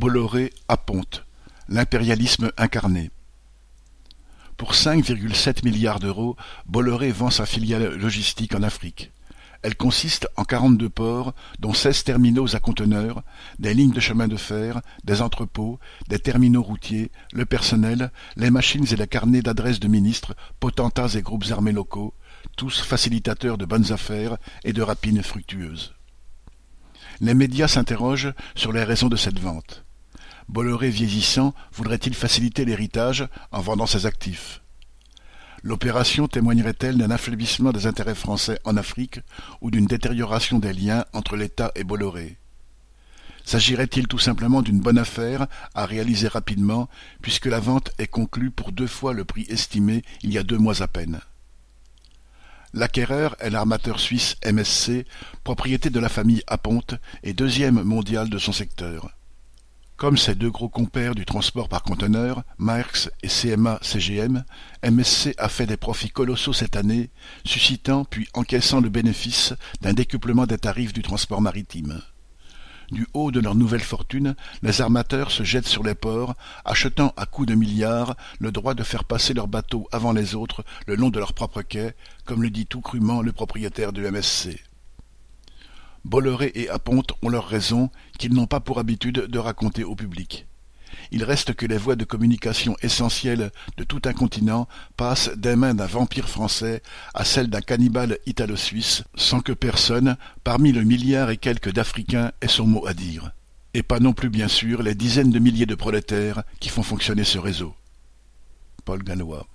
Bolloré à Ponte, l'impérialisme incarné. Pour cinq virgule sept milliards d'euros, Bolloré vend sa filiale logistique en Afrique. Elle consiste en quarante-deux ports, dont seize terminaux à conteneurs, des lignes de chemin de fer, des entrepôts, des terminaux routiers, le personnel, les machines et les carnets d'adresses de ministres, potentats et groupes armés locaux, tous facilitateurs de bonnes affaires et de rapines fructueuses. Les médias s'interrogent sur les raisons de cette vente. Bolloré vieillissant voudrait-il faciliter l'héritage en vendant ses actifs? L'opération témoignerait-elle d'un affaiblissement des intérêts français en Afrique ou d'une détérioration des liens entre l'État et Bolloré? S'agirait-il tout simplement d'une bonne affaire à réaliser rapidement puisque la vente est conclue pour deux fois le prix estimé il y a deux mois à peine? L'acquéreur est l'armateur suisse MSC, propriété de la famille Aponte et deuxième mondial de son secteur. Comme ses deux gros compères du transport par conteneur, Marx et CMA-CGM, MSC a fait des profits colossaux cette année, suscitant puis encaissant le bénéfice d'un décuplement des tarifs du transport maritime. Du haut de leur nouvelle fortune, les armateurs se jettent sur les ports, achetant à coups de milliards le droit de faire passer leurs bateaux avant les autres le long de leur propre quai, comme le dit tout crûment le propriétaire du MSC. Bolloré et Aponte ont leurs raisons qu'ils n'ont pas pour habitude de raconter au public. Il reste que les voies de communication essentielles de tout un continent passent des mains d'un vampire français à celles d'un cannibale italo-suisse, sans que personne, parmi le milliard et quelques d'Africains, ait son mot à dire. Et pas non plus bien sûr les dizaines de milliers de prolétaires qui font fonctionner ce réseau. Paul Ganois